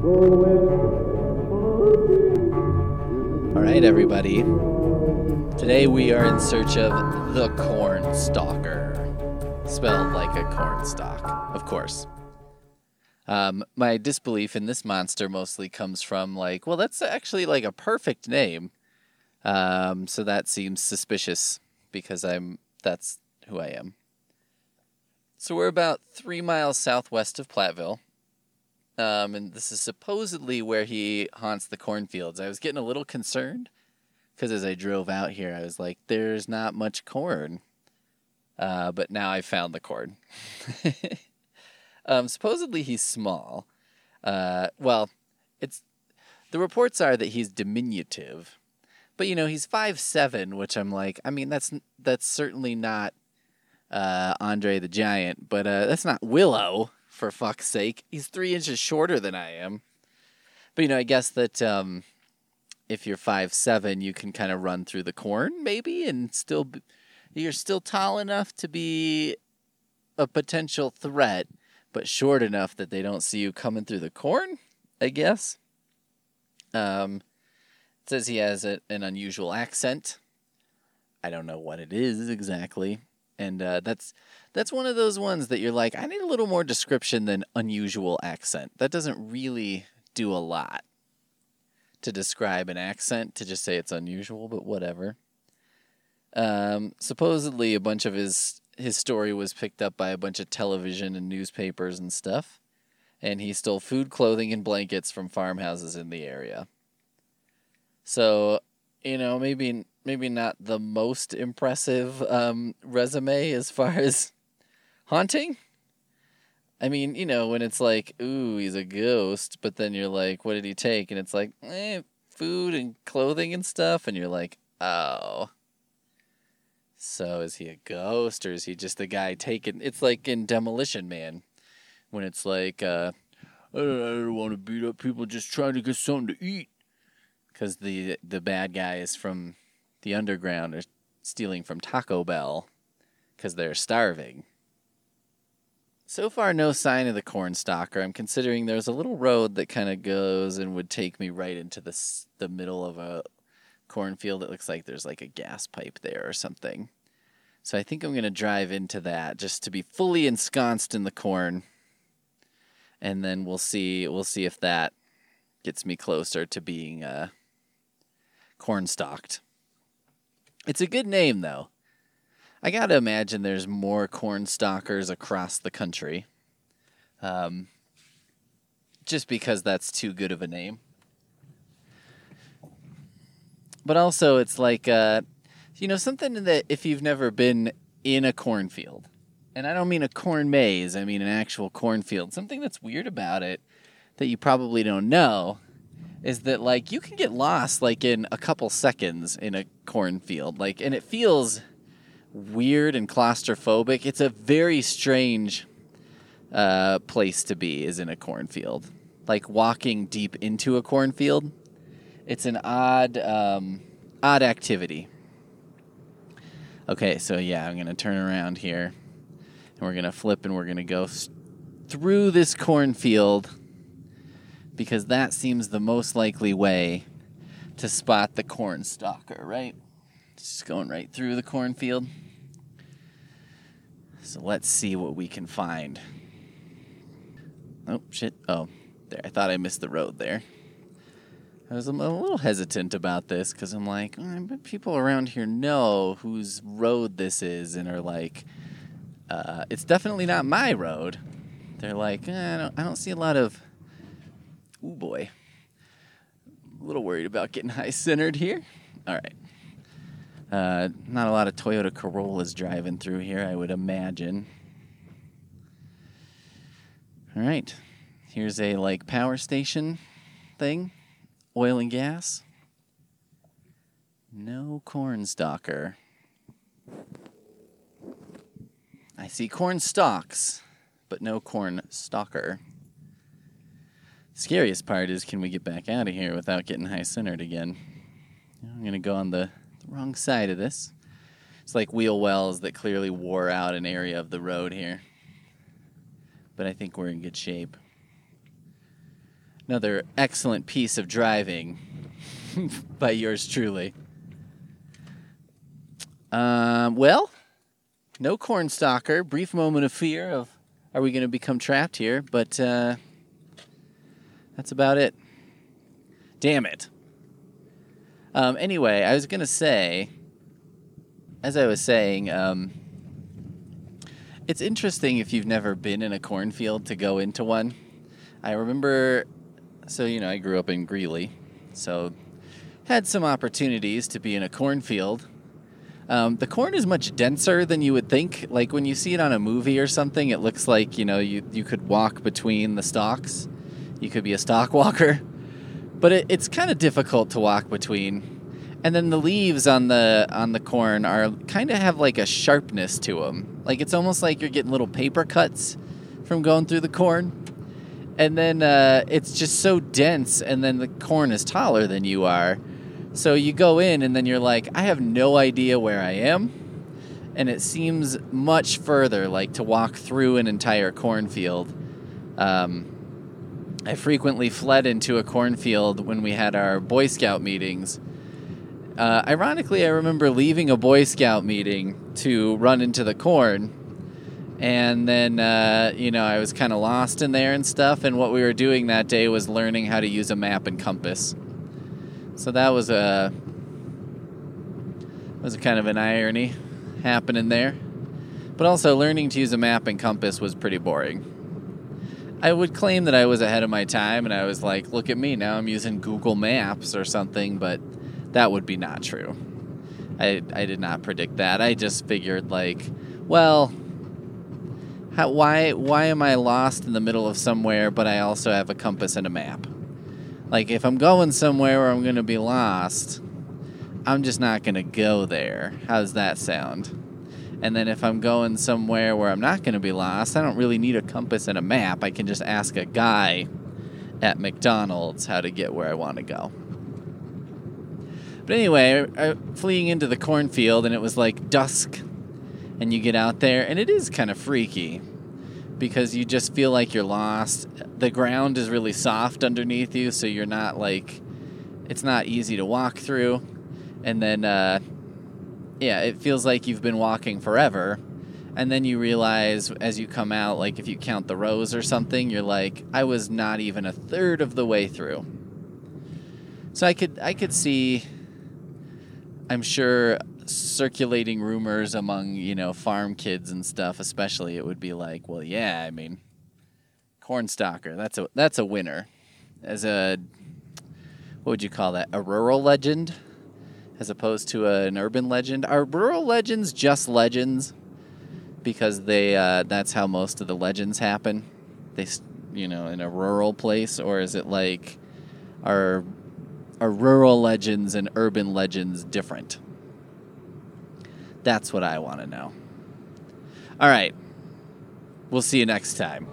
All right, everybody. Today we are in search of the corn stalker, spelled like a corn stalk, of course. Um, my disbelief in this monster mostly comes from like, well, that's actually like a perfect name. Um, so that seems suspicious because I'm that's who I am. So we're about three miles southwest of Platteville. Um, and this is supposedly where he haunts the cornfields. I was getting a little concerned because as I drove out here, I was like, there's not much corn. Uh, but now I found the corn. um, supposedly he's small. Uh, well, it's the reports are that he's diminutive, but you know he's five seven, which I'm like, I mean that's that's certainly not uh, Andre the Giant, but uh, that's not Willow for fuck's sake. He's three inches shorter than I am. But you know, I guess that um, if you're five seven, you can kind of run through the corn, maybe, and still be, you're still tall enough to be a potential threat, but short enough that they don't see you coming through the corn. I guess. Um, says he has a, an unusual accent. I don't know what it is exactly, and uh, that's that's one of those ones that you're like, I need a little more description than unusual accent. That doesn't really do a lot to describe an accent to just say it's unusual, but whatever. Um, supposedly, a bunch of his his story was picked up by a bunch of television and newspapers and stuff, and he stole food, clothing, and blankets from farmhouses in the area. So, you know, maybe maybe not the most impressive um, resume as far as haunting. I mean, you know, when it's like, ooh, he's a ghost, but then you're like, what did he take? And it's like, eh, food and clothing and stuff. And you're like, oh. So is he a ghost or is he just the guy taking. It's like in Demolition Man when it's like, uh, I don't, I don't want to beat up people just trying to get something to eat. Because the, the bad guy is from the underground are stealing from Taco Bell because they're starving. So far, no sign of the corn stalker. I'm considering there's a little road that kind of goes and would take me right into the the middle of a cornfield. It looks like there's like a gas pipe there or something. So I think I'm gonna drive into that just to be fully ensconced in the corn, and then we'll see we'll see if that gets me closer to being uh, corn stalked. It's a good name though. I gotta imagine there's more corn stalkers across the country. Um, just because that's too good of a name. But also, it's like, uh, you know, something that if you've never been in a cornfield, and I don't mean a corn maze, I mean an actual cornfield, something that's weird about it that you probably don't know is that, like, you can get lost, like, in a couple seconds in a cornfield. Like, and it feels weird and claustrophobic. It's a very strange uh, place to be, is in a cornfield. Like walking deep into a cornfield. It's an odd, um, odd activity. Okay, so yeah, I'm gonna turn around here, and we're gonna flip, and we're gonna go through this cornfield because that seems the most likely way to spot the corn stalker, right? Just going right through the cornfield. So let's see what we can find. Oh, shit. Oh, there. I thought I missed the road there. I was a little hesitant about this because I'm like, I bet people around here know whose road this is and are like, uh, it's definitely not my road. They're like, eh, I, don't, I don't see a lot of. Ooh, boy. A little worried about getting high centered here. All right. Uh, not a lot of Toyota Corollas driving through here, I would imagine. All right. Here's a like power station thing. Oil and gas. No corn stalker. I see corn stalks, but no corn stalker. Scariest part is can we get back out of here without getting high centered again? I'm going to go on the wrong side of this. It's like wheel wells that clearly wore out an area of the road here. But I think we're in good shape. Another excellent piece of driving by yours truly. Um, well, no cornstalker. Brief moment of fear of are we going to become trapped here? But uh, that's about it. Damn it. Um, anyway, I was going to say, as I was saying, um, it's interesting if you've never been in a cornfield to go into one. I remember, so, you know, I grew up in Greeley, so had some opportunities to be in a cornfield um, the corn is much denser than you would think. Like when you see it on a movie or something, it looks like you know you you could walk between the stalks. You could be a stock walker, but it, it's kind of difficult to walk between. And then the leaves on the on the corn are kind of have like a sharpness to them. Like it's almost like you're getting little paper cuts from going through the corn. And then uh, it's just so dense, and then the corn is taller than you are so you go in and then you're like, I have no idea where I am. And it seems much further, like to walk through an entire cornfield. Um, I frequently fled into a cornfield when we had our Boy Scout meetings. Uh, ironically, I remember leaving a Boy Scout meeting to run into the corn. And then, uh, you know, I was kind of lost in there and stuff. And what we were doing that day was learning how to use a map and compass. So that was a was a kind of an irony happening there. But also learning to use a map and compass was pretty boring. I would claim that I was ahead of my time and I was like, look at me, now I'm using Google Maps or something, but that would be not true. I, I did not predict that. I just figured like, well, how, why why am I lost in the middle of somewhere but I also have a compass and a map? Like, if I'm going somewhere where I'm going to be lost, I'm just not going to go there. How does that sound? And then if I'm going somewhere where I'm not going to be lost, I don't really need a compass and a map. I can just ask a guy at McDonald's how to get where I want to go. But anyway, I, fleeing into the cornfield, and it was like dusk, and you get out there, and it is kind of freaky because you just feel like you're lost. The ground is really soft underneath you, so you're not like it's not easy to walk through. And then uh, yeah, it feels like you've been walking forever. And then you realize as you come out, like if you count the rows or something, you're like, I was not even a third of the way through. So I could I could see I'm sure circulating rumors among you know farm kids and stuff, especially, it would be like, well, yeah, I mean, cornstalker. That's a that's a winner. As a what would you call that? A rural legend, as opposed to an urban legend. Are rural legends just legends? Because they uh, that's how most of the legends happen. They you know in a rural place, or is it like are are rural legends and urban legends different? That's what I want to know. All right. We'll see you next time.